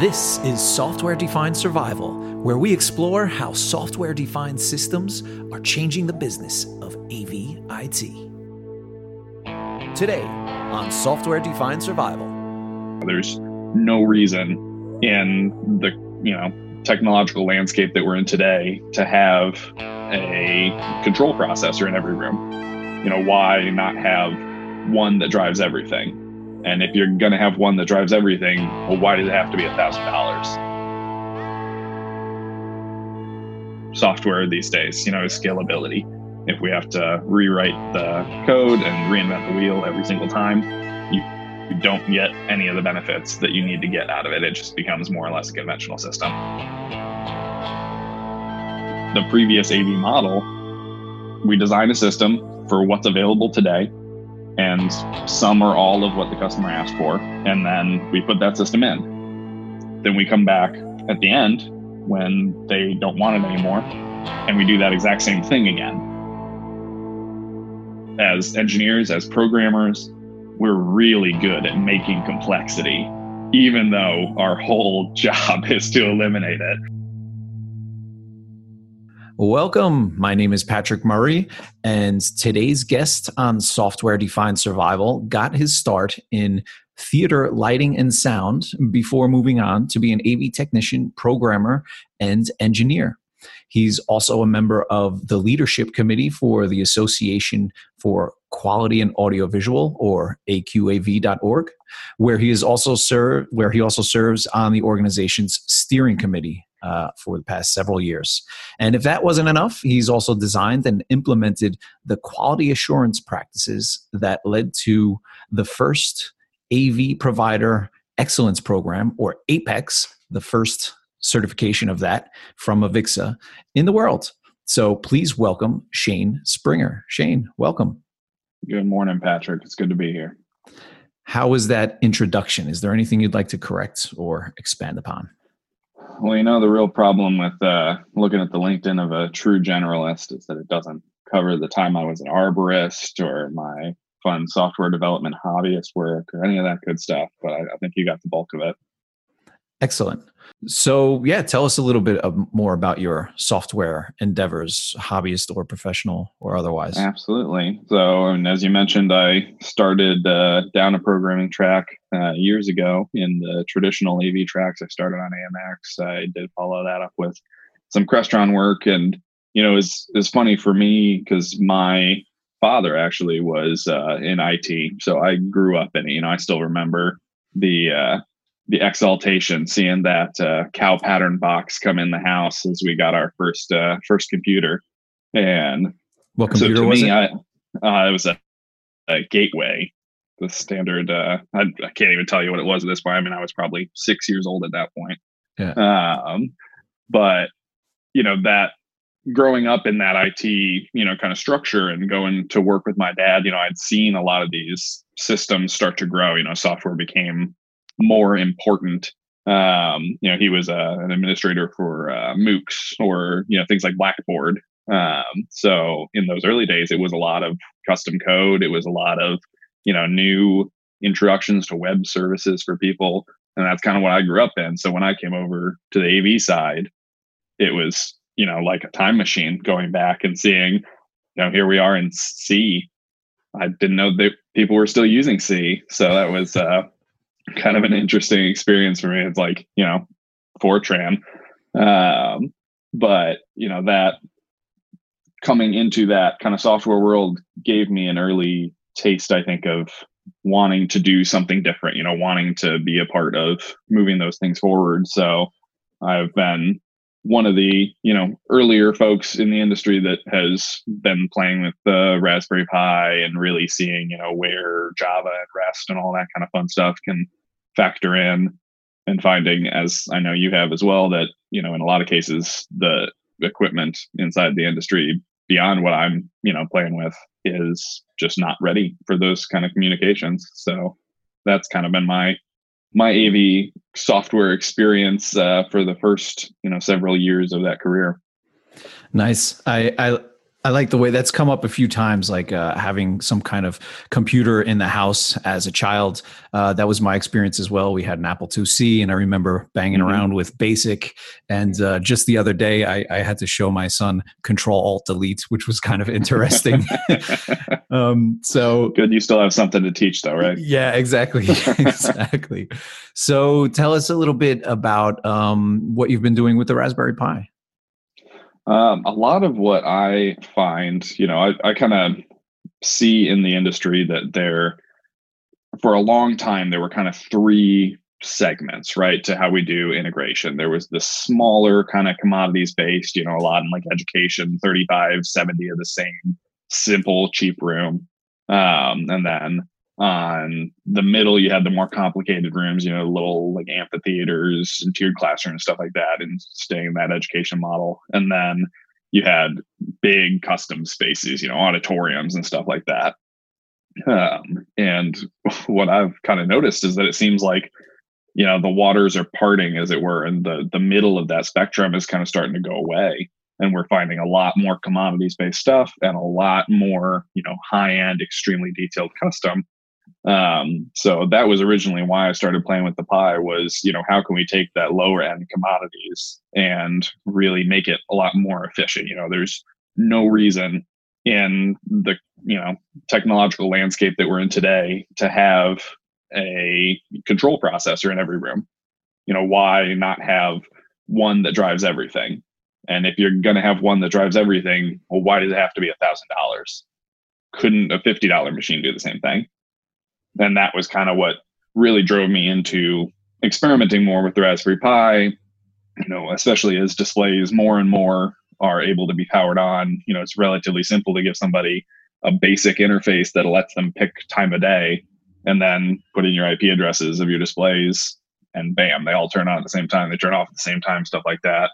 This is Software Defined Survival, where we explore how software defined systems are changing the business of AV IT. Today on Software Defined Survival. There's no reason in the, you know, technological landscape that we're in today to have a control processor in every room. You know, why not have one that drives everything? And if you're going to have one that drives everything, well, why does it have to be a thousand dollars? Software these days, you know, is scalability. If we have to rewrite the code and reinvent the wheel every single time, you, you don't get any of the benefits that you need to get out of it. It just becomes more or less a conventional system. The previous AV model, we design a system for what's available today and some or all of what the customer asked for. And then we put that system in. Then we come back at the end when they don't want it anymore, and we do that exact same thing again. As engineers, as programmers, we're really good at making complexity, even though our whole job is to eliminate it. Welcome. My name is Patrick Murray, and today's guest on Software Defined Survival got his start in theater lighting and sound before moving on to be an AV technician, programmer, and engineer. He's also a member of the leadership committee for the Association for Quality and Audiovisual, or AQAV.org, where he is also served, where he also serves on the organization's steering committee uh, for the past several years. And if that wasn't enough, he's also designed and implemented the quality assurance practices that led to the first AV provider excellence program, or APEX, the first certification of that from Avixa in the world. So please welcome Shane Springer. Shane, welcome. Good morning, Patrick. It's good to be here. How was that introduction? Is there anything you'd like to correct or expand upon? Well, you know, the real problem with uh, looking at the LinkedIn of a true generalist is that it doesn't cover the time I was an arborist or my fun software development hobbyist work or any of that good stuff. But I, I think you got the bulk of it. Excellent. So, yeah, tell us a little bit more about your software endeavors, hobbyist or professional or otherwise. Absolutely. So, and as you mentioned, I started uh, down a programming track uh, years ago in the traditional AV tracks. I started on AMX. I did follow that up with some Crestron work, and you know, it's it's funny for me because my father actually was uh, in IT, so I grew up in it. You know, I still remember the uh, the exaltation seeing that uh, cow pattern box come in the house as we got our first uh, first computer. And what computer so was me, it? I, uh, it was a, a, gateway, the standard. Uh, I, I, can't even tell you what it was at this point. I mean, I was probably six years old at that point. Yeah. Um, but you know that growing up in that IT, you know, kind of structure and going to work with my dad, you know, I'd seen a lot of these systems start to grow. You know, software became more important. Um, you know, he was uh, an administrator for uh, MOOCs or you know things like Blackboard. Um, so in those early days, it was a lot of custom code. It was a lot of you know new introductions to web services for people, and that's kind of what I grew up in. So when I came over to the AV side, it was you know like a time machine going back and seeing you know here we are in C. I didn't know that people were still using C, so that was uh, kind of an interesting experience for me. It's like, you know, Fortran. Um, but, you know, that coming into that kind of software world gave me an early taste, I think, of wanting to do something different, you know, wanting to be a part of moving those things forward. So I've been one of the you know earlier folks in the industry that has been playing with the raspberry pi and really seeing you know where java and rest and all that kind of fun stuff can factor in and finding as i know you have as well that you know in a lot of cases the equipment inside the industry beyond what i'm you know playing with is just not ready for those kind of communications. So that's kind of been my my av software experience uh, for the first you know several years of that career. Nice. I i I like the way that's come up a few times, like uh, having some kind of computer in the house as a child. Uh, that was my experience as well. We had an Apple IIc, and I remember banging mm-hmm. around with BASIC. And uh, just the other day, I, I, had to show my son Control Alt Delete, which was kind of interesting. um, so good, you still have something to teach, though, right? Yeah, exactly, exactly. So tell us a little bit about um, what you've been doing with the Raspberry Pi. Um, a lot of what I find, you know, I, I kind of see in the industry that there, for a long time, there were kind of three segments, right, to how we do integration. There was the smaller kind of commodities based, you know, a lot in like education, 35, 70 of the same simple, cheap room. Um, and then on the middle you had the more complicated rooms you know little like amphitheaters and tiered classrooms stuff like that and staying in that education model. And then you had big custom spaces you know auditoriums and stuff like that. Um, and what i've kind of noticed is that it seems like you know the waters are parting as it were and the the middle of that spectrum is kind of starting to go away. And we're finding a lot more commodities based stuff and a lot more you know high end extremely detailed custom um, so that was originally why I started playing with the Pi was, you know, how can we take that lower end commodities and really make it a lot more efficient? You know, there's no reason in the, you know, technological landscape that we're in today to have a control processor in every room. You know, why not have one that drives everything? And if you're going to have one that drives everything, well, why does it have to be a thousand dollars? Couldn't a $50 machine do the same thing? And that was kind of what really drove me into experimenting more with the Raspberry Pi. You know, especially as displays more and more are able to be powered on. You know, it's relatively simple to give somebody a basic interface that lets them pick time of day and then put in your IP addresses of your displays and bam, they all turn on at the same time. They turn off at the same time, stuff like that.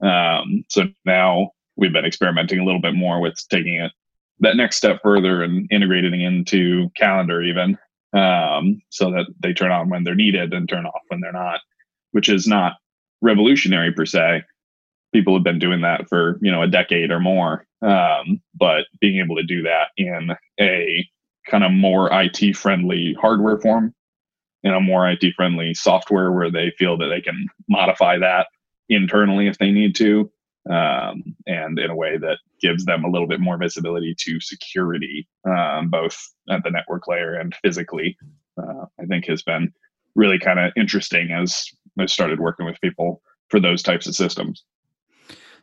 Um, so now we've been experimenting a little bit more with taking it that next step further and integrating into calendar even um, so that they turn on when they're needed and turn off when they're not, which is not revolutionary per se. People have been doing that for you know a decade or more, um, but being able to do that in a kind of more IT friendly hardware form, in a more IT friendly software where they feel that they can modify that internally if they need to, um, and in a way that gives them a little bit more visibility to security, um, both at the network layer and physically. Uh, I think has been really kind of interesting as I started working with people for those types of systems.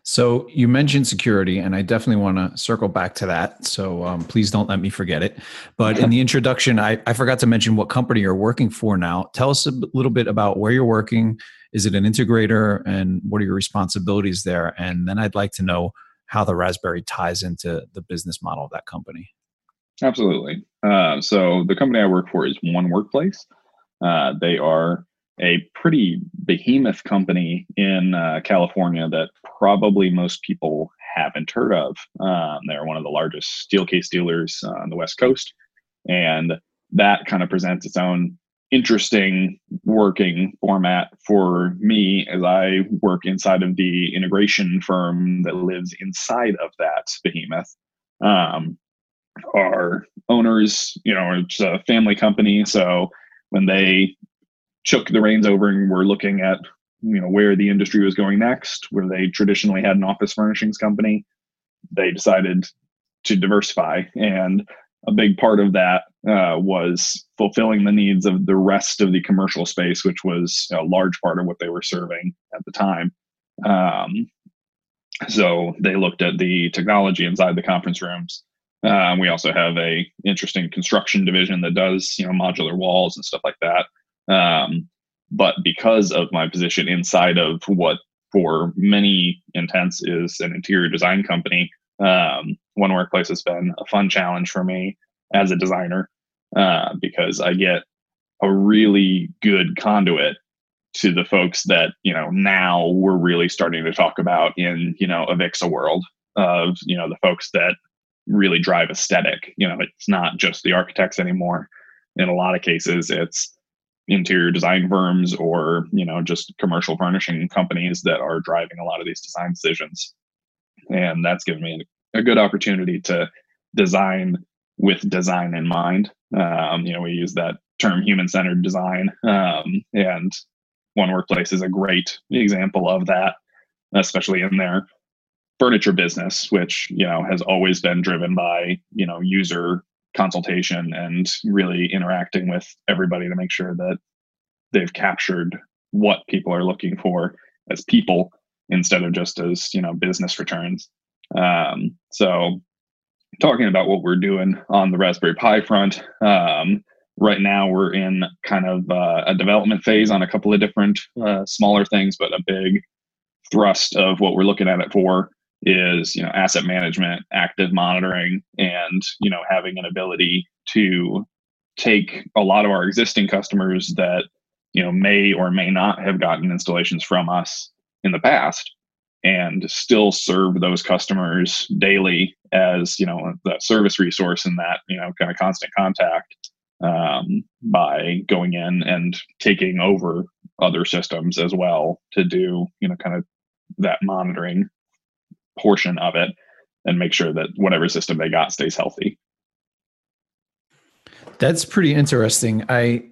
So you mentioned security, and I definitely want to circle back to that. So um, please don't let me forget it. But in the introduction, I, I forgot to mention what company you're working for now. Tell us a little bit about where you're working. Is it an integrator, and what are your responsibilities there? And then I'd like to know how the Raspberry ties into the business model of that company. Absolutely. Uh, so the company I work for is One Workplace. Uh, they are a pretty behemoth company in uh, California that probably most people haven't heard of. Um, they're one of the largest Steelcase dealers on the West Coast. And that kind of presents its own interesting working format for me as I work inside of the integration firm that lives inside of that behemoth. Um, our owners, you know, it's a family company. So when they took the reins over and were looking at you know where the industry was going next where they traditionally had an office furnishings company they decided to diversify and a big part of that uh, was fulfilling the needs of the rest of the commercial space which was a large part of what they were serving at the time. Um, so they looked at the technology inside the conference rooms. Um, we also have a interesting construction division that does you know modular walls and stuff like that. Um, but because of my position inside of what, for many intents, is an interior design company, um, One Workplace has been a fun challenge for me as a designer uh, because I get a really good conduit to the folks that you know now we're really starting to talk about in you know a Avixa world of you know the folks that really drive aesthetic. You know, it's not just the architects anymore. In a lot of cases, it's interior design firms or you know just commercial furnishing companies that are driving a lot of these design decisions and that's given me a good opportunity to design with design in mind. Um, you know, we use that term human centered design. Um, and One Workplace is a great example of that, especially in their furniture business, which, you know, has always been driven by, you know, user consultation and really interacting with everybody to make sure that they've captured what people are looking for as people instead of just as, you know, business returns. Um, so talking about what we're doing on the Raspberry Pi front. Um, right now, we're in kind of uh, a development phase on a couple of different uh, smaller things, but a big thrust of what we're looking at it for is you know asset management, active monitoring, and you know having an ability to take a lot of our existing customers that you know may or may not have gotten installations from us in the past and still serve those customers daily as you know the service resource and that you know kind of constant contact um, by going in and taking over other systems as well to do you know kind of that monitoring portion of it and make sure that whatever system they got stays healthy. That's pretty interesting. I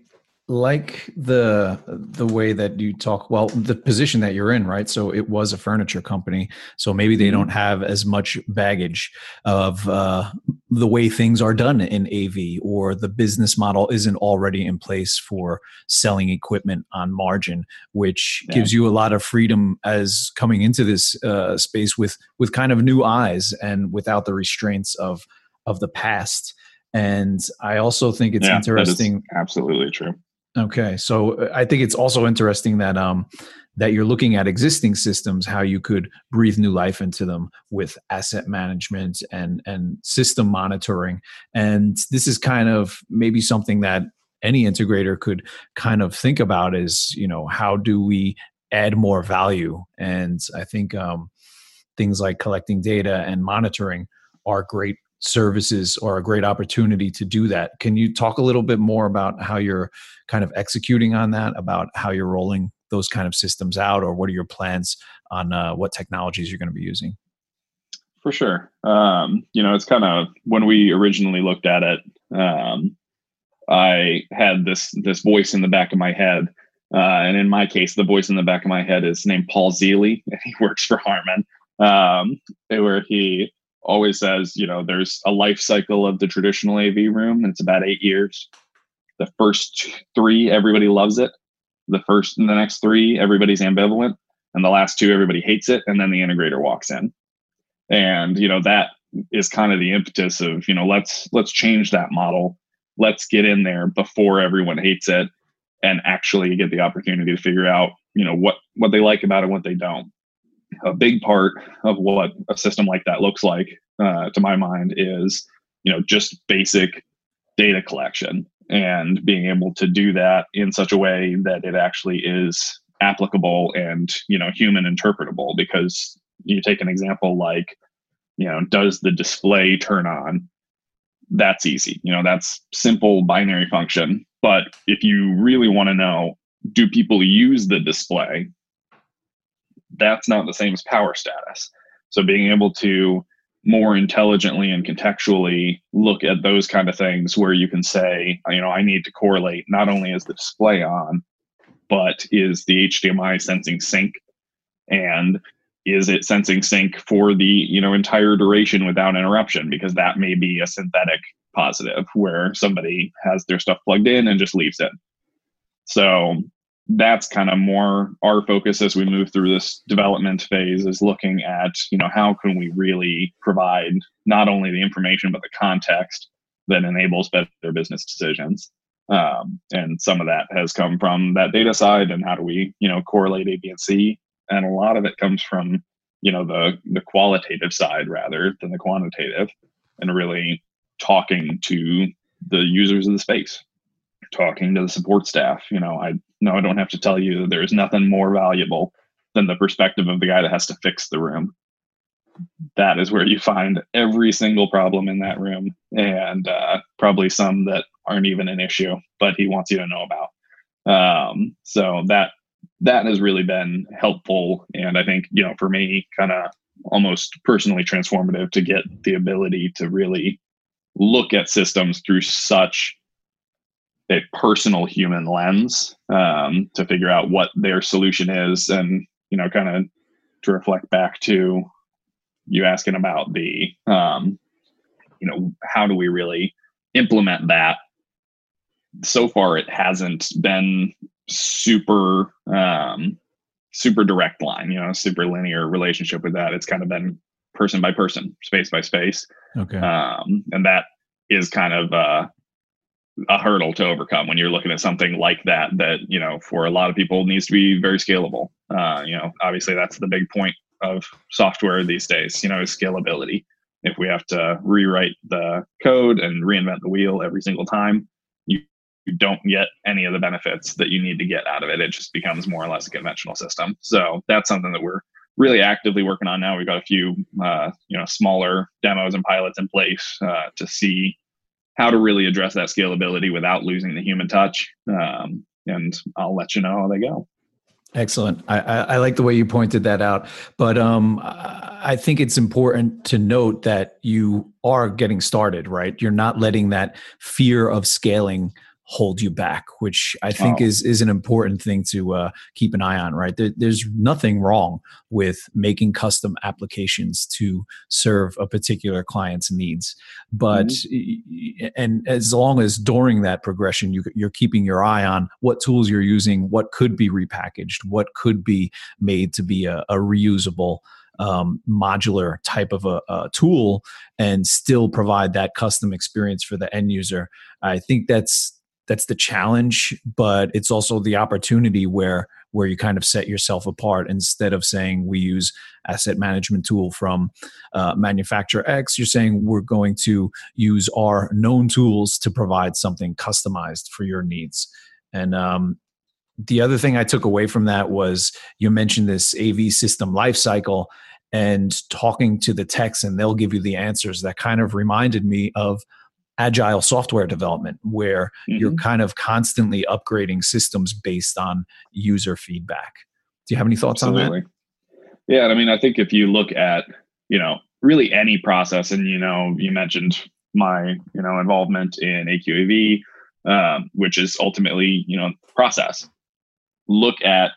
like the the way that you talk well the position that you're in right so it was a furniture company so maybe they don't mm-hmm. have as much baggage of uh, the way things are done in av or the business model isn't already in place for selling equipment on margin which yeah. gives you a lot of freedom as coming into this uh, space with with kind of new eyes and without the restraints of of the past and i also think it's yeah, interesting absolutely true Okay, so uh, I think it's also interesting that um, that you're looking at existing systems, how you could breathe new life into them with asset management and and system monitoring. And this is kind of maybe something that any integrator could kind of think about is you know how do we add more value? And I think um, things like collecting data and monitoring are great services or a great opportunity to do that. Can you talk a little bit more about how you're kind of executing on that, about how you're rolling those kind of systems out, or what are your plans on uh, what technologies you're going to be using? For sure. Um, you know, it's kind of when we originally looked at it, um, I had this this voice in the back of my head. Uh, and in my case, the voice in the back of my head is named Paul Zielie, and he works for Harman, um, where he always says, you know, there's a life cycle of the traditional AV room, and it's about eight years. The first three, everybody loves it. The first and the next three, everybody's ambivalent. And the last two, everybody hates it. And then the integrator walks in. And, you know, that is kind of the impetus of, you know, let's let's change that model. Let's get in there before everyone hates it and actually get the opportunity to figure out, you know, what what they like about it, what they don't a big part of what a system like that looks like, uh, to my mind, is you know just basic data collection and being able to do that in such a way that it actually is applicable and you know human interpretable. Because you take an example like you know does the display turn on? That's easy. You know that's simple binary function. But if you really want to know, do people use the display that's not the same as power status. So being able to more intelligently and contextually look at those kind of things where you can say, you know, I need to correlate not only is the display on, but is the HDMI sensing sync? And is it sensing sync for the you know entire duration without interruption? Because that may be a synthetic positive where somebody has their stuff plugged in and just leaves it. So that's kind of more our focus as we move through this development phase is looking at you know how can we really provide not only the information but the context that enables better business decisions. Um, and some of that has come from that data side and how do we you know correlate a b and c. And a lot of it comes from you know the the qualitative side rather than the quantitative and really talking to the users of the space talking to the support staff. You know, I no, I don't have to tell you that there's nothing more valuable than the perspective of the guy that has to fix the room. That is where you find every single problem in that room, and uh, probably some that aren't even an issue, but he wants you to know about. Um, so that that has really been helpful, and I think you know for me, kind of almost personally transformative to get the ability to really look at systems through such a personal human lens um, to figure out what their solution is and you know kind of to reflect back to you asking about the um, you know how do we really implement that? So far it hasn't been super um, super direct line you know super linear relationship with that. It's kind of been person by person space by space. Okay. Um, and that is kind of uh, a hurdle to overcome when you're looking at something like that that you know for a lot of people needs to be very scalable. Uh, you know obviously that's the big point of software these days you know is scalability. If we have to rewrite the code and reinvent the wheel every single time you, you don't get any of the benefits that you need to get out of it. It just becomes more or less a conventional system. So that's something that we're really actively working on now. We've got a few uh, you know smaller demos and pilots in place uh, to see how to really address that scalability without losing the human touch. Um, and I'll let you know how they go. Excellent. I, I, I, like the way you pointed that out. But um, I think it's important to note that you are getting started, right? You're not letting that fear of scaling hold you back, which I think is is an important thing to uh, keep an eye on. Right, there, there's nothing wrong with making custom applications to serve a particular client's needs, but mm-hmm. and as long as during that progression you, you're keeping your eye on what tools you're using, what could be repackaged, what could be made to be a, a reusable. Um, modular type of a, a, tool and still provide that custom experience for the end user. I think that's that's the challenge but it's also the opportunity where where you kind of set yourself apart instead of saying we use asset management tool from uh, manufacturer x you're saying we're going to use our known tools to provide something customized for your needs. And um, the other thing i took away from that was you mentioned this av system lifecycle and talking to the techs and they'll give you the answers that kind of reminded me of agile software development where mm-hmm. you're kind of constantly upgrading systems based on user feedback. Do you have any thoughts Absolutely. on that? Yeah, I mean, I think if you look at, you know, really any process, and you know, you mentioned my, you know, involvement in AQAV, um, which is ultimately, you know, process. Look at,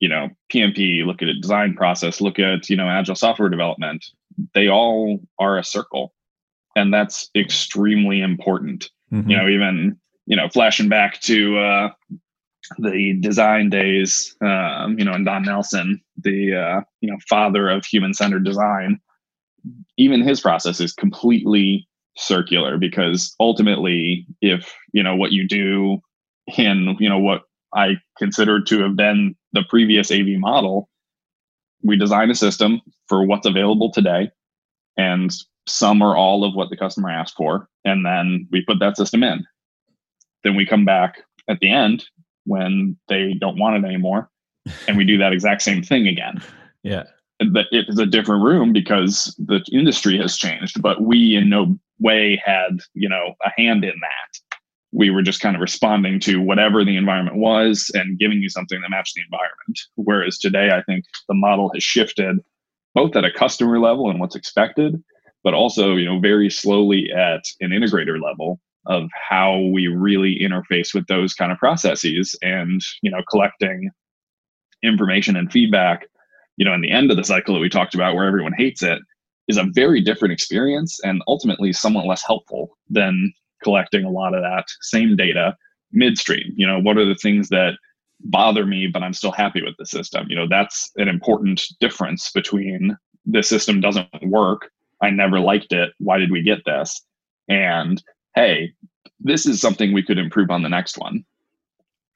you know, PMP, look at a design process, look at, you know, agile software development. They all are a circle and that's extremely important mm-hmm. you know even you know flashing back to uh the design days um you know and Don Norman the uh you know father of human centered design even his process is completely circular because ultimately if you know what you do in you know what i consider to have been the previous av model we design a system for what's available today and some or all of what the customer asked for, and then we put that system in. Then we come back at the end when they don't want it anymore, and we do that exact same thing again. Yeah. But it is a different room because the industry has changed, but we in no way had, you know, a hand in that. We were just kind of responding to whatever the environment was and giving you something that matched the environment. Whereas today, I think the model has shifted both at a customer level and what's expected, but also you know very slowly at an integrator level of how we really interface with those kind of processes and you know collecting information and feedback you know in the end of the cycle that we talked about where everyone hates it is a very different experience and ultimately somewhat less helpful than collecting a lot of that same data midstream. You know what are the things that bother me but i'm still happy with the system? You know that's an important difference between the system doesn't work I never liked it. Why did we get this? And hey, this is something we could improve on the next one.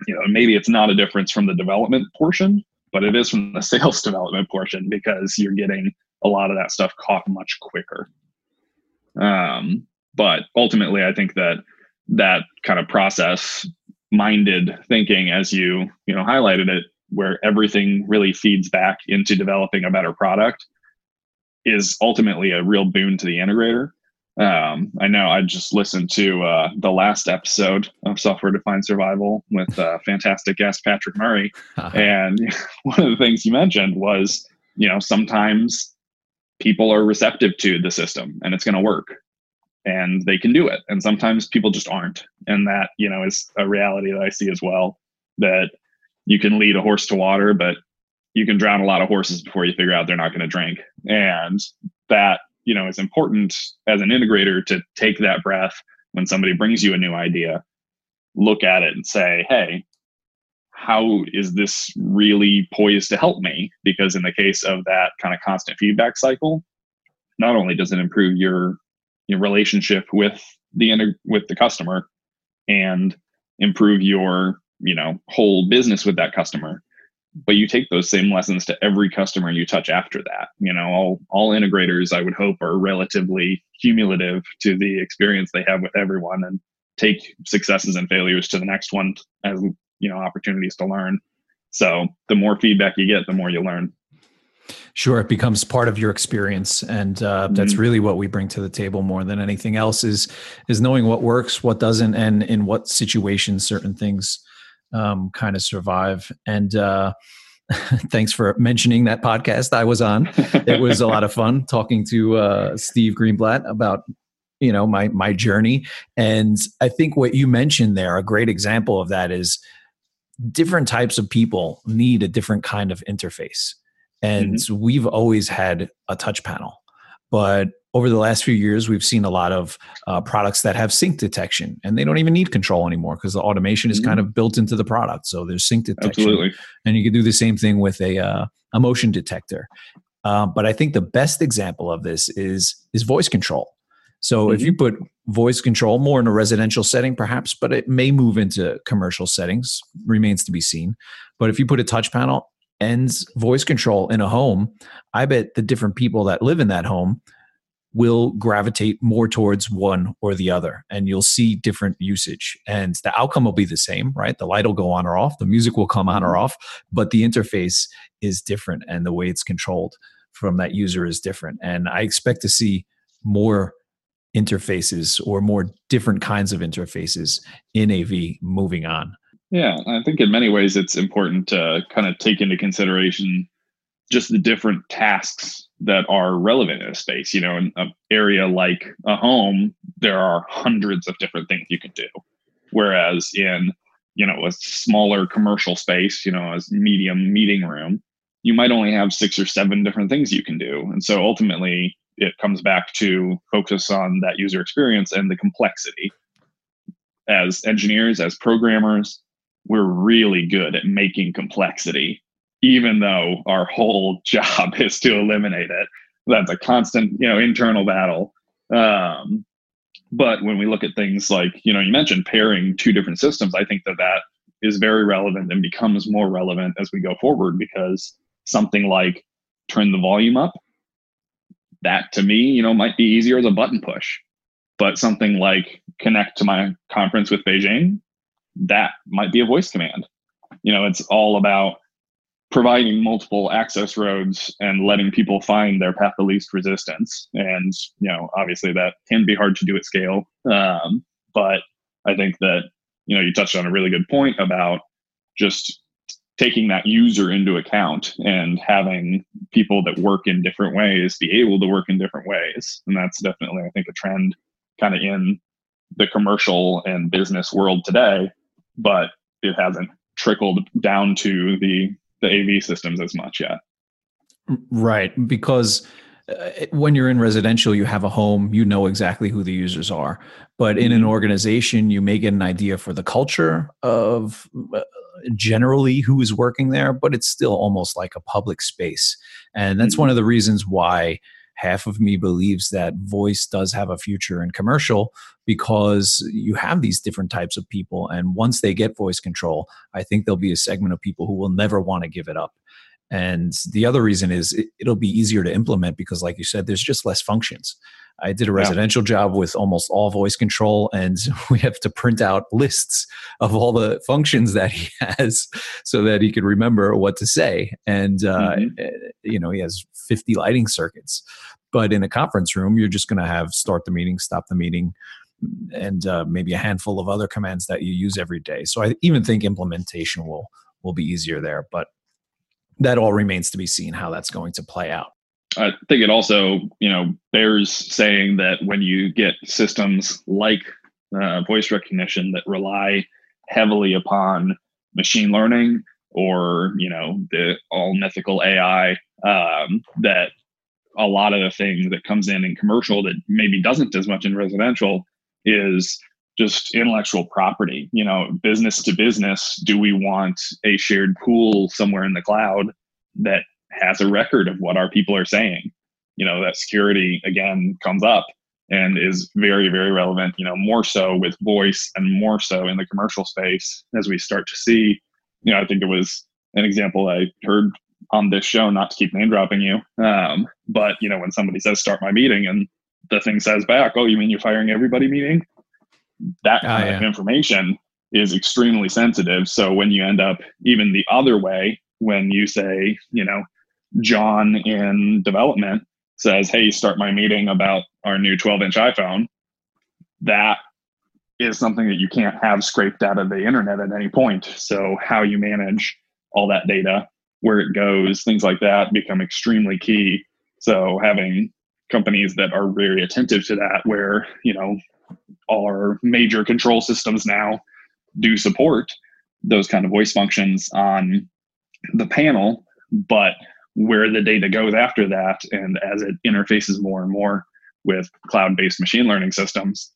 You know, maybe it's not a difference from the development portion, but it is from the sales development portion because you're getting a lot of that stuff caught much quicker. Um, but ultimately, I think that that kind of process minded thinking, as you you know highlighted it, where everything really feeds back into developing a better product is ultimately a real boon to the integrator. Um, I know I just listened to uh, the last episode of Software Defined Survival with uh, fantastic guest Patrick Murray, uh-huh. and one of the things you mentioned was, you know, sometimes people are receptive to the system and it's going to work and they can do it and sometimes people just aren't and that you know is a reality that i see as well that you can lead a horse to water but you can drown a lot of horses before you figure out they're not going to drink. And that you know is important as an integrator to take that breath when somebody brings you a new idea look at it and say hey how is this really poised to help me? Because in the case of that kind of constant feedback cycle not only does it improve your your relationship with the with the customer and improve your you know whole business with that customer but you take those same lessons to every customer you touch after that you know all all integrators i would hope are relatively cumulative to the experience they have with everyone and take successes and failures to the next one as you know opportunities to learn so the more feedback you get the more you learn Sure, it becomes part of your experience, and uh, that's mm-hmm. really what we bring to the table more than anything else. Is is knowing what works, what doesn't, and in what situations certain things um, kind of survive. And uh, thanks for mentioning that podcast I was on. It was a lot of fun talking to uh, Steve Greenblatt about you know my my journey. And I think what you mentioned there, a great example of that is different types of people need a different kind of interface and mm-hmm. we've always had a touch panel. But over the last few years, we've seen a lot of uh, products that have sync detection, and they don't even need control anymore because the automation is mm-hmm. kind of built into the product. So there's sync detection, Absolutely. and you can do the same thing with a uh, a motion detector. Uh, but I think the best example of this is is voice control. So mm-hmm. if you put voice control more in a residential setting, perhaps, but it may move into commercial settings, remains to be seen. But if you put a touch panel, ends voice control in a home, I bet the different people that live in that home will gravitate more towards one or the other and you'll see different usage. And the outcome will be the same right? The light will go on or off the music will come on or mm-hmm. off but the interface is different and the way it's controlled from that user is different. And i expect to see more interfaces or more different kinds of interfaces in av moving on. Yeah, I think in many ways it's important to kind of take into consideration just the different tasks that are relevant in a space. You know, in an area like a home, there are hundreds of different things you can do. Whereas in, you know, a smaller commercial space, you know, as medium meeting room, you might only have six or seven different things you can do. And so ultimately it comes back to focus on that user experience and the complexity. As engineers, as programmers, we're really good at making complexity, even though our whole job is to eliminate it. That's a constant, you know, internal battle. Um, but when we look at things like, you know, you mentioned pairing two different systems, I think that that is very relevant and becomes more relevant as we go forward because something like turn the volume up, that to me, you know, might be easier as a button push. But something like connect to my conference with Beijing, that might be a voice command. You know, it's all about providing multiple access roads and letting people find their path of least resistance. And, you know, obviously that can be hard to do at scale. Um, but I think that, you know, you touched on a really good point about just taking that user into account and having people that work in different ways be able to work in different ways. And that's definitely, I think, a trend kind of in the commercial and business world today but it hasn't trickled down to the the AV systems as much yet. Right, because uh, when you're in residential, you have a home, you know exactly who the users are. But in an mm-hmm. organization, you may get an idea for the culture of uh, generally who is working there, but it's still almost like a public space. And that's mm-hmm. one of the reasons why half of me believes that voice does have a future in commercial because you have these different types of people. And once they get voice control i think there'll be a segment of people who will never want to give it up and the other reason is it, will be easier to implement because like you said there's just less functions I did a residential yeah. job with almost all voice control, and we have to print out lists of all the functions that he has so that he could remember what to say. And, uh, mm-hmm. Eh, you know, he has 50 lighting circuits. But in a conference room, you're just going to have start the meeting, stop the meeting, and uh, maybe a handful of other commands that you use every day. So I even think implementation will will be easier there, but that all remains to be seen how that's going to play out. I think it also, you know, bears saying that when you get systems like uh, voice recognition that rely heavily upon machine learning or, you know, the all mythical AI, um, that a lot of the things that comes in in commercial that maybe doesn't as much in residential is just intellectual property you know business to business do we want a shared pool somewhere in the cloud that has a record of what our people are saying? You know that security again comes up and is very very relevant you know more so with voice and more so in the commercial space as we start to see you know i think it was an example i heard on this show not to keep name dropping you um, but you know when somebody says start my meeting and the thing says back oh you mean you're firing everybody meeting that ah, kind oh, yeah. of information is extremely sensitive so when you end up even the other way when you say you know john in development says hey start my meeting about our new 12 inch iphone that is something that you can't have scraped out of the internet at any point so how you manage all that data where it goes, things like that become extremely key. So having companies that are very attentive to that, where, you know, our major control systems now do support those kind of voice functions on the panel, but where the data goes after that and as it interfaces more and more with cloud-based machine learning systems,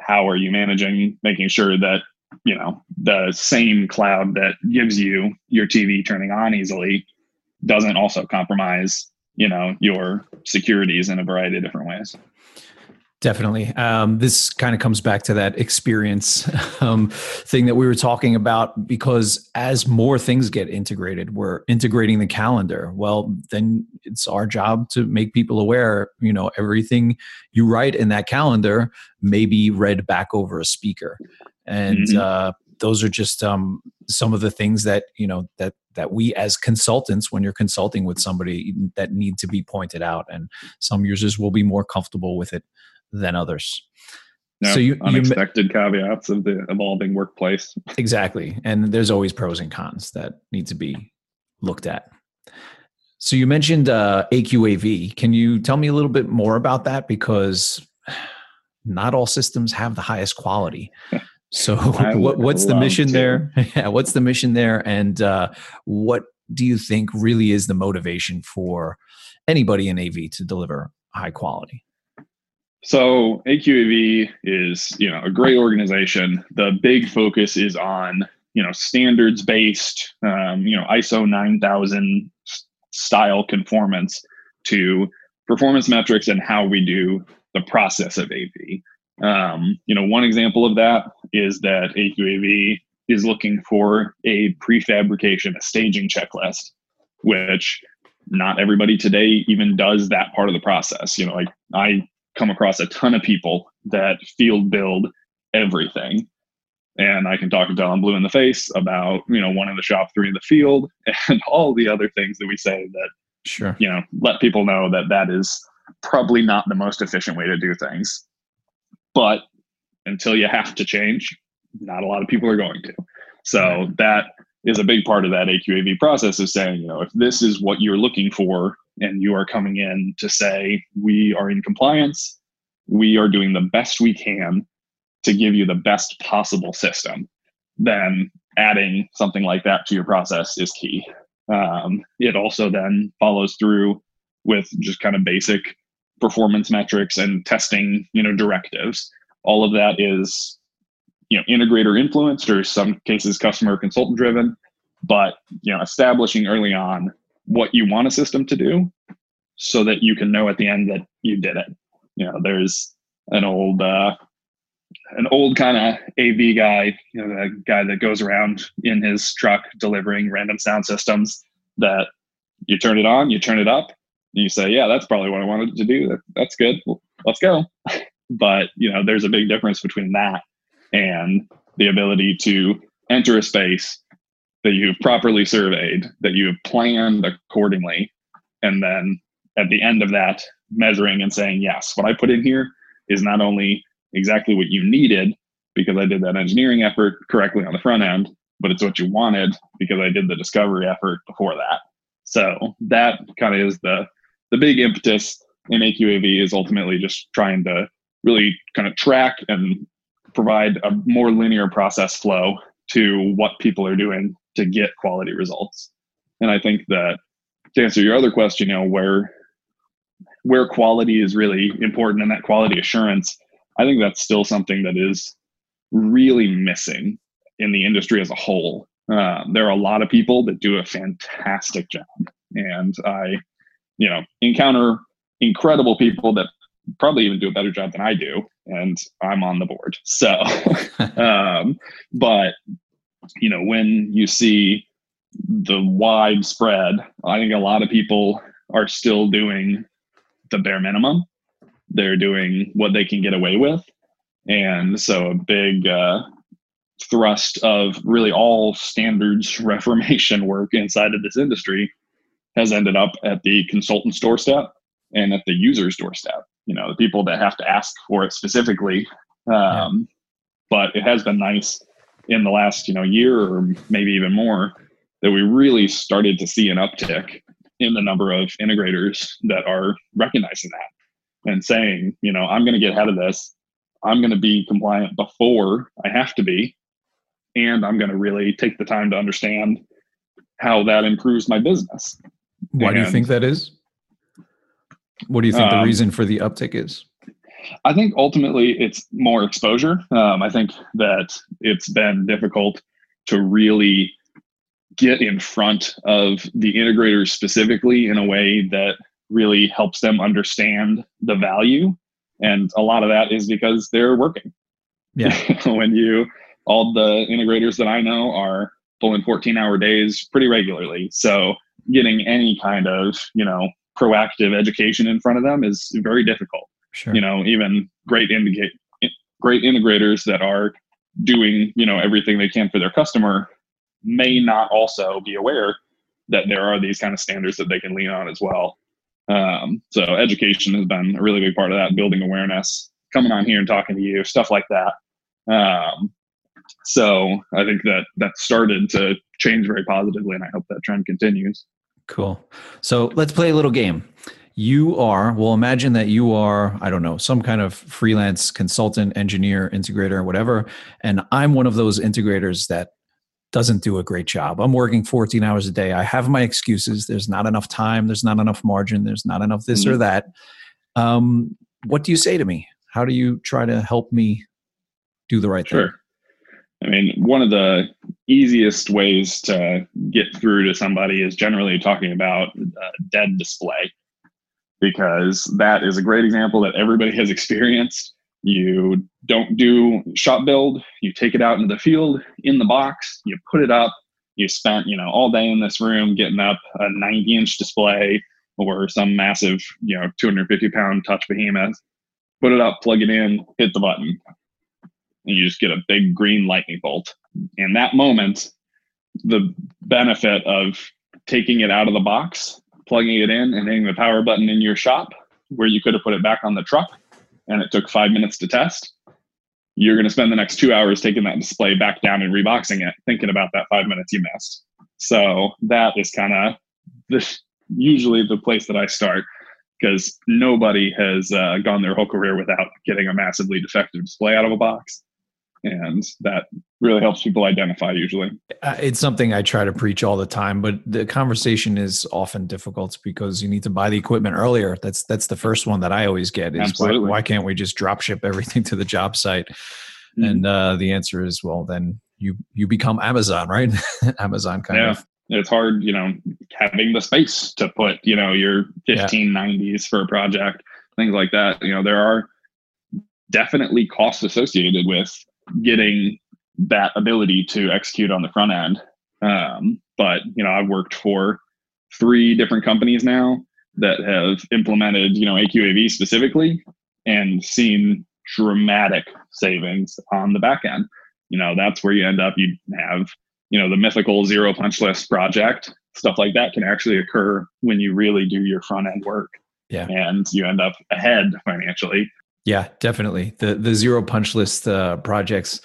how are you managing making sure that you know the same cloud that gives you your tv turning on easily doesn't also compromise you know your securities in a variety of different ways Definitely. Um, this kind of comes back to that experience um, thing that we were talking about because as more things get integrated, we're integrating the calendar. Well, then it's our job to make people aware, you know, everything you write in that calendar may be read back over a speaker and mm-hmm. uh, those are just um, some of the things that you know that that we as consultants when you're consulting with somebody that need to be pointed out and some users will be more comfortable with it than others. No, so you unexpected you, caveats of the evolving workplace. Exactly and there's always pros and cons that need to be looked at. So you mentioned uh, aqav can you tell me a little bit more about that? Because not all systems have the highest quality. So, what, what's the mission to. there? yeah, what's the mission there, and uh, what do you think really is the motivation for anybody in AV to deliver high quality? So, AQAV is you know a great organization. The big focus is on you know standards based, um, you know ISO nine thousand style conformance to performance metrics and how we do the process of AV. Um, you know, one example of that is that AQAV is looking for a prefabrication, a staging checklist, which not everybody today even does that part of the process. You know, like I come across a ton of people that field build everything. And I can talk until I'm blue in the face about, you know, one in the shop, three in the field, and all the other things that we say that, sure, you know, let people know that that is probably not the most efficient way to do things. But until you have to change, not a lot of people are going to. So that is a big part of that AQAV process is saying, you know, if this is what you're looking for and you are coming in to say, we are in compliance, we are doing the best we can to give you the best possible system, then adding something like that to your process is key. Um, it also then follows through with just kind of basic performance metrics and testing, you know, directives. All of that is, you know, integrator influenced or some cases customer consultant driven, but you know, establishing early on what you want a system to do so that you can know at the end that you did it. You know, there's an old uh an old kind of AV guy, you know, the guy that goes around in his truck delivering random sound systems that you turn it on, you turn it up, you say, yeah, that's probably what I wanted to do. That, that's good. let's go. but you know, there's a big difference between that and the ability to enter a space that you've properly surveyed, that you have planned accordingly, and then at the end of that, measuring and saying, yes, what I put in here is not only exactly what you needed because I did that engineering effort correctly on the front end, but it's what you wanted because I did the discovery effort before that. So that kind of is the the big impetus in AQAV is ultimately just trying to really kind of track and provide a more linear process flow to what people are doing to get quality results. And I think that to answer your other question, you know, where where quality is really important and that quality assurance, I think that's still something that is really missing in the industry as a whole. Um, there are a lot of people that do a fantastic job, and I, you know, encounter incredible people that probably even do a better job than I do, and I'm on the board. So, um, but you know, when you see the widespread, I think a lot of people are still doing the bare minimum. They're doing what they can get away with, and so a big uh, thrust of really all standards reformation work inside of this industry has ended up at the consultant's doorstep and at the user's doorstep. You know, the people that have to ask for it specifically. Um, yeah. But it has been nice in the last you know year or maybe even more that we really started to see an uptick in the number of integrators that are recognizing that and saying, you know, I'm going to get ahead of this. I'm going to be compliant before I have to be. And I'm going to really take the time to understand how that improves my business. Why and, do you think that is? What do you think um, the reason for the uptick is? I think ultimately it's more exposure. Um, I think that it's been difficult to really get in front of the integrators specifically in a way that really helps them understand the value. And a lot of that is because they're working. Yeah. when you, all the integrators that I know are pulling 14 hour days pretty regularly. So getting any kind of, you know, proactive education in front of them is very difficult. Sure. You know, even great indicate great integrators that are doing, you know, everything they can for their customer may not also be aware that there are these kind of standards that they can lean on as well. Um, so education has been a really big part of that, building awareness, coming on here and talking to you, stuff like that. Um, so I think that that started to change very positively, and I hope that trend continues. Cool. So let's play a little game. You are, well, imagine that you are, I don't know, some kind of freelance consultant, engineer, integrator, whatever. And I'm one of those integrators that doesn't do a great job. I'm working 14 hours a day. I have my excuses. There's not enough time. There's not enough margin. There's not enough this mm-hmm. or that. Um, what do you say to me? How do you try to help me do the right sure. thing? I mean, one of the easiest ways to get through to somebody is generally talking about uh, dead display because that is a great example that everybody has experienced you don't do shop build. You take it out into the field in the box. You put it up. You spent you know all day in this room getting up a 90 inch display or some massive you know 250 pound touch behemoth. Put it up, plug it in, hit the button, you just get a big green lightning bolt. In that moment, the benefit of taking it out of the box, plugging it in, and hitting the power button in your shop, where you could have put it back on the truck and it took five minutes to test, you're going to spend the next two hours taking that display back down and reboxing it, thinking about that five minutes you missed. So that is kind of this usually the place that I start because nobody has uh, gone their whole career without getting a massively defective display out of a box and that really helps people identify usually. Uh, it's something i try to preach all the time but the conversation is often difficult because you need to buy the equipment earlier. That's that's the first one that i always get is why, why, can't we just drop ship everything to the job site? Mm-hmm. and uh, the answer is well then you you become amazon right? Amazon kind of yeah. of. It's hard you know having the space to put you know your 1590s yeah. for a project things like that. You know there are definitely costs associated with getting that ability to execute on the front end. Um, but you know, I've worked for three different companies now that have implemented you know AQAV specifically and seen dramatic savings on the back end. You know, that's where you end up. You have you know the mythical zero punch list project stuff like that can actually occur when you really do your front end work. Yeah, and you end up ahead financially yeah, definitely. The the zero punch list uh, projects,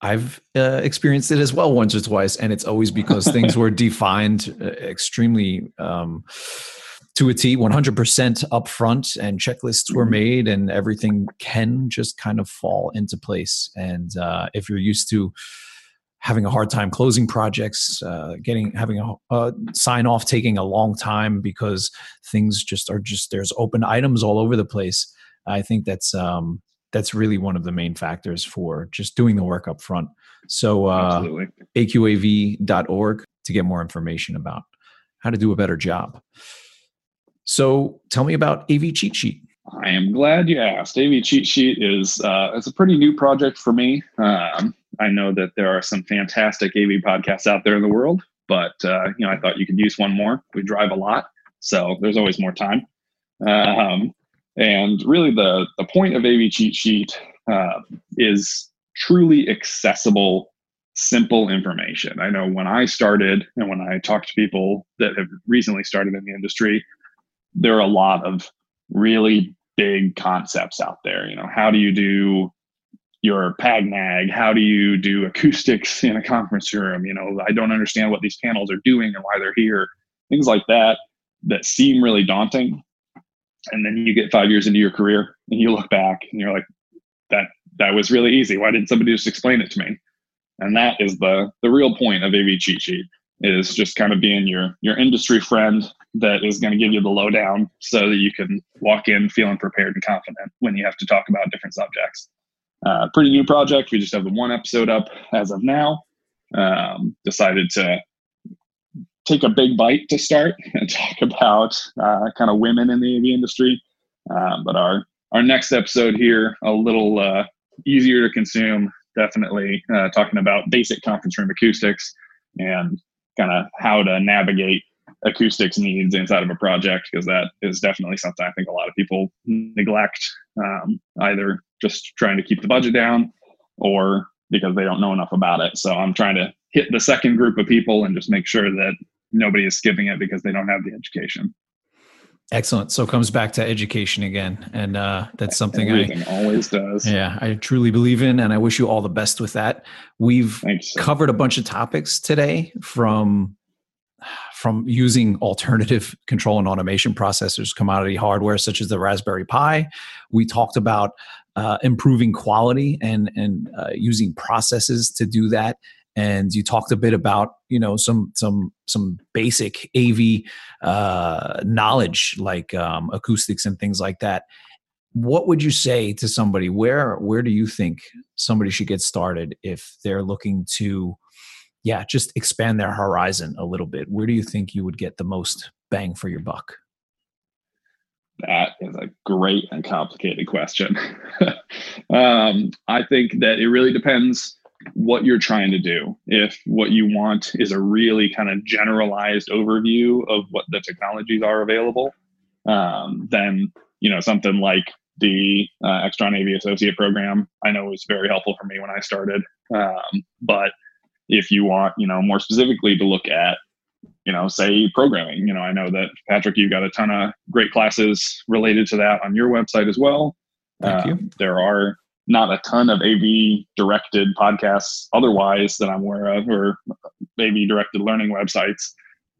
I've uh, experienced it as well once or twice, and it's always because things were defined uh, extremely um, to a T, 100% upfront, and checklists were mm-hmm. made, and everything can just kind of fall into place. And uh, if you're used to having a hard time closing projects, uh, getting having a, a, sign off taking a long time because things just are just there's open items all over the place. I think that's um, that's really one of the main factors for just doing the work up front. So uh, aqav.org to get more information about how to do a better job. So tell me about AV Cheat Sheet. I am glad you asked. AV Cheat Sheet is uh, it's a pretty new project for me. Um, I know that there are some fantastic AV podcasts out there in the world, but uh, you know I thought you could use one more. We drive a lot, so there's always more time. Um, and really, the the point of AV Cheat Sheet uh, is truly accessible, simple information. I know when I started, and when I talk to people that have recently started in the industry, there are a lot of really big concepts out there. You know, how do you do your PAGNAG? How do you do acoustics in a conference room? You know, I don't understand what these panels are doing and why they're here. Things like that that seem really daunting. And then you get five years into your career and you look back and you're like, that that was really easy. Why didn't somebody just explain it to me? And that is the the real point of AV cheat sheet is just kind of being your your industry friend that is going to give you the lowdown so that you can walk in feeling prepared and confident when you have to talk about different subjects. Uh, pretty new project. We just have the one episode up as of now. Um, decided to take a big bite to start and talk about uh, kind of women in the AV industry. Um, but our our next episode here a little uh, easier to consume. Definitely uh, talking about basic conference room acoustics and kind of how to navigate acoustics needs inside of a project because that is definitely something I think a lot of people neglect, um, either just trying to keep the budget down or because they don't know enough about it. So I'm trying to hit the second group of people and just make sure that nobody is skipping it because they don't have the education. Excellent. So it comes back to education again, and uh, that's something Everything I always does. Yeah, I truly believe in, and I wish you all the best with that. We've Thanks, covered a bunch of topics today, from from using alternative control and automation processors, commodity hardware such as the Raspberry Pi. We talked about uh, improving quality and and uh, using processes to do that and you talked a bit about you know some some some basic AV uh, knowledge like um, acoustics and things like that. What would you say to somebody? Where where do you think somebody should get started if they're looking to, yeah, just expand their horizon a little bit? Where do you think you would get the most bang for your buck? That is a great and complicated question. um, I think that it really depends what you're trying to do. If what you want is a really kind of generalized overview of what the technologies are available, um, then you know something like the uh, Extron AV Associate program I know was very helpful for me when I started. Um, but if you want, you know, more specifically to look at, you know, say programming, you know, I know that Patrick, you've got a ton of great classes related to that on your website as well. Thank um, you. There are not a ton of AV directed podcasts otherwise that I'm aware of, or AV directed learning websites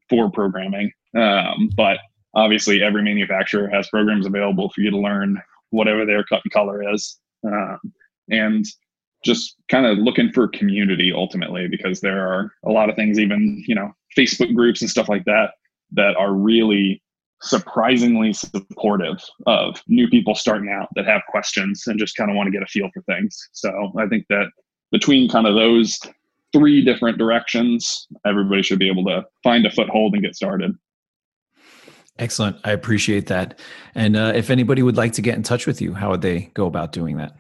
for programming. Um, but obviously, every manufacturer has programs available for you to learn whatever their cut and color is. Um, and just kind of looking for community ultimately, because there are a lot of things, even, you know, Facebook groups and stuff like that, that are really surprisingly supportive of new people starting out that have questions and just kind of want to get a feel for things. So I think that between kind of those three different directions, everybody should be able to find a foothold and get started. Excellent. I appreciate that. And uh, if anybody would like to get in touch with you, how would they go about doing that?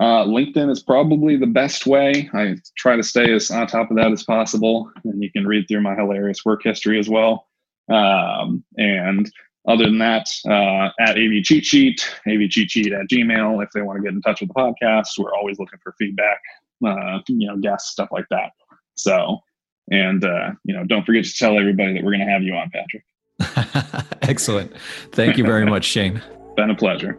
Uh, LinkedIn is probably the best way. I try to stay as on top of that as possible, and you can read through my hilarious work history as well. Um, and other than that, uh, at AV Cheat Sheet, AV Cheat Sheet at Gmail, if they want to get in touch with the podcast, we're always looking for feedback, uh, you know, guests, stuff like that. So, and, uh, you know, don't forget to tell everybody that we're going to have you on, Patrick. Excellent. Thank you very much, Shane. Been a pleasure.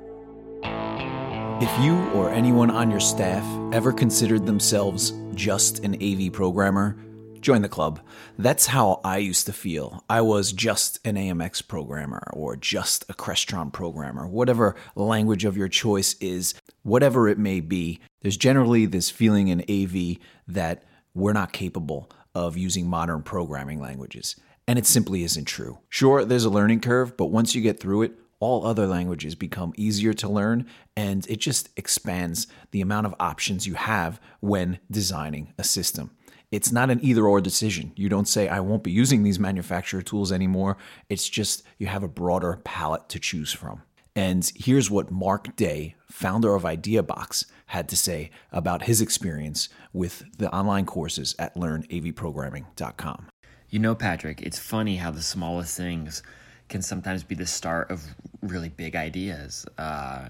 If you or anyone on your staff ever considered themselves just an AV programmer, join the club. That's how I used to feel. I was just an AMX programmer or just a Crestron programmer, whatever language of your choice is, whatever it may be. There's generally this feeling in AV that we're not capable of using modern programming languages. And it simply isn't true. Sure, there's a learning curve, but once you get through it, all other languages become easier to learn and it just expands the amount of options you have when designing a system. It's not an either or decision. You don't say, I won't be using these manufacturer tools anymore. It's just you have a broader palette to choose from. And here's what Mark Day, founder of IdeaBox, had to say about his experience with the online courses at learnavprogramming.com. You know, Patrick, it's funny how the smallest things can sometimes be the start of really big ideas. Uh,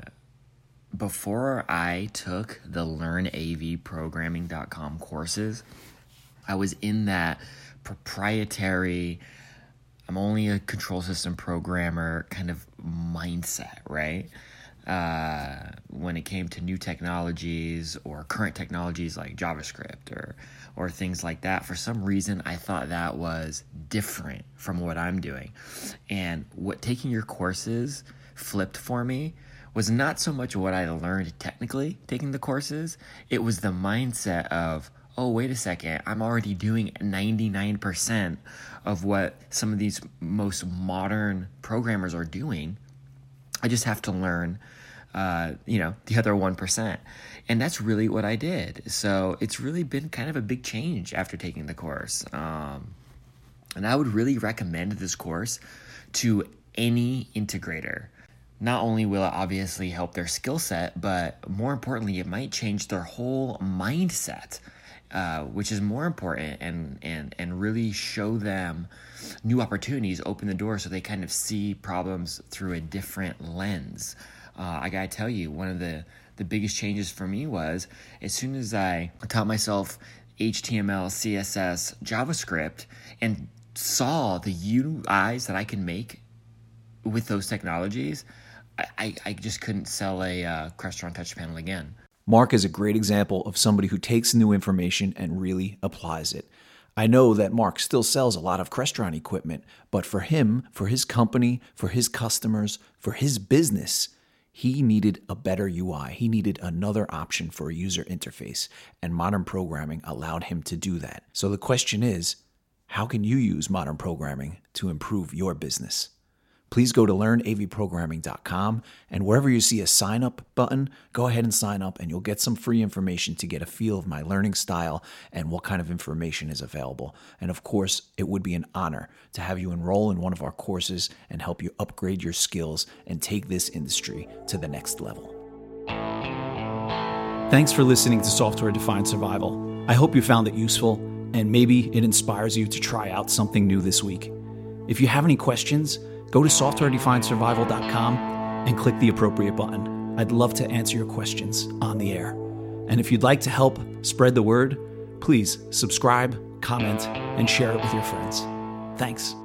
before I took the learnavprogramming.com courses, I was in that proprietary, I'm only a control system programmer kind of mindset, right? Uh, when it came to new technologies or current technologies like JavaScript or or things like that. For some reason, I thought that was different from what I'm doing, and what taking your courses flipped for me was not so much what I learned technically taking the courses. It was the mindset of oh, wait a second, I'm already doing 99% of what some of these most modern programmers are doing. I just have to learn, uh, you know, the other 1%. And that's really what I did. So it's really been kind of a big change after taking the course. Um, and I would really recommend this course to any integrator. Not only will it obviously help their skill set, but more importantly, it might change their whole mindset uh, which is more important and and and really show them new opportunities open the door so they kind of see problems through a different lens uh, i gotta tell you one of the the biggest changes for me was as soon as i taught myself html css javascript and saw the uis that i can make with those technologies i, I just couldn't sell a uh, crestron touch panel again Mark is a great example of somebody who takes new information and really applies it. I know that Mark still sells a lot of Crestron equipment, but for him, for his company, for his customers, for his business, he needed a better UI. He needed another option for a user interface, and modern programming allowed him to do that. So the question is how can you use modern programming to improve your business? Please go to learnavprogramming.com and wherever you see a sign up button, go ahead and sign up and you'll get some free information to get a feel of my learning style and what kind of information is available. And of course, it would be an honor to have you enroll in one of our courses and help you upgrade your skills and take this industry to the next level. Thanks for listening to Software Defined Survival. I hope you found it useful and maybe it inspires you to try out something new this week. If you have any questions, go to softwaredefinedsurvival.com and click the appropriate button. I'd love to answer your questions on the air. And if you'd like to help spread the word, please subscribe, comment, and share it with your friends. Thanks.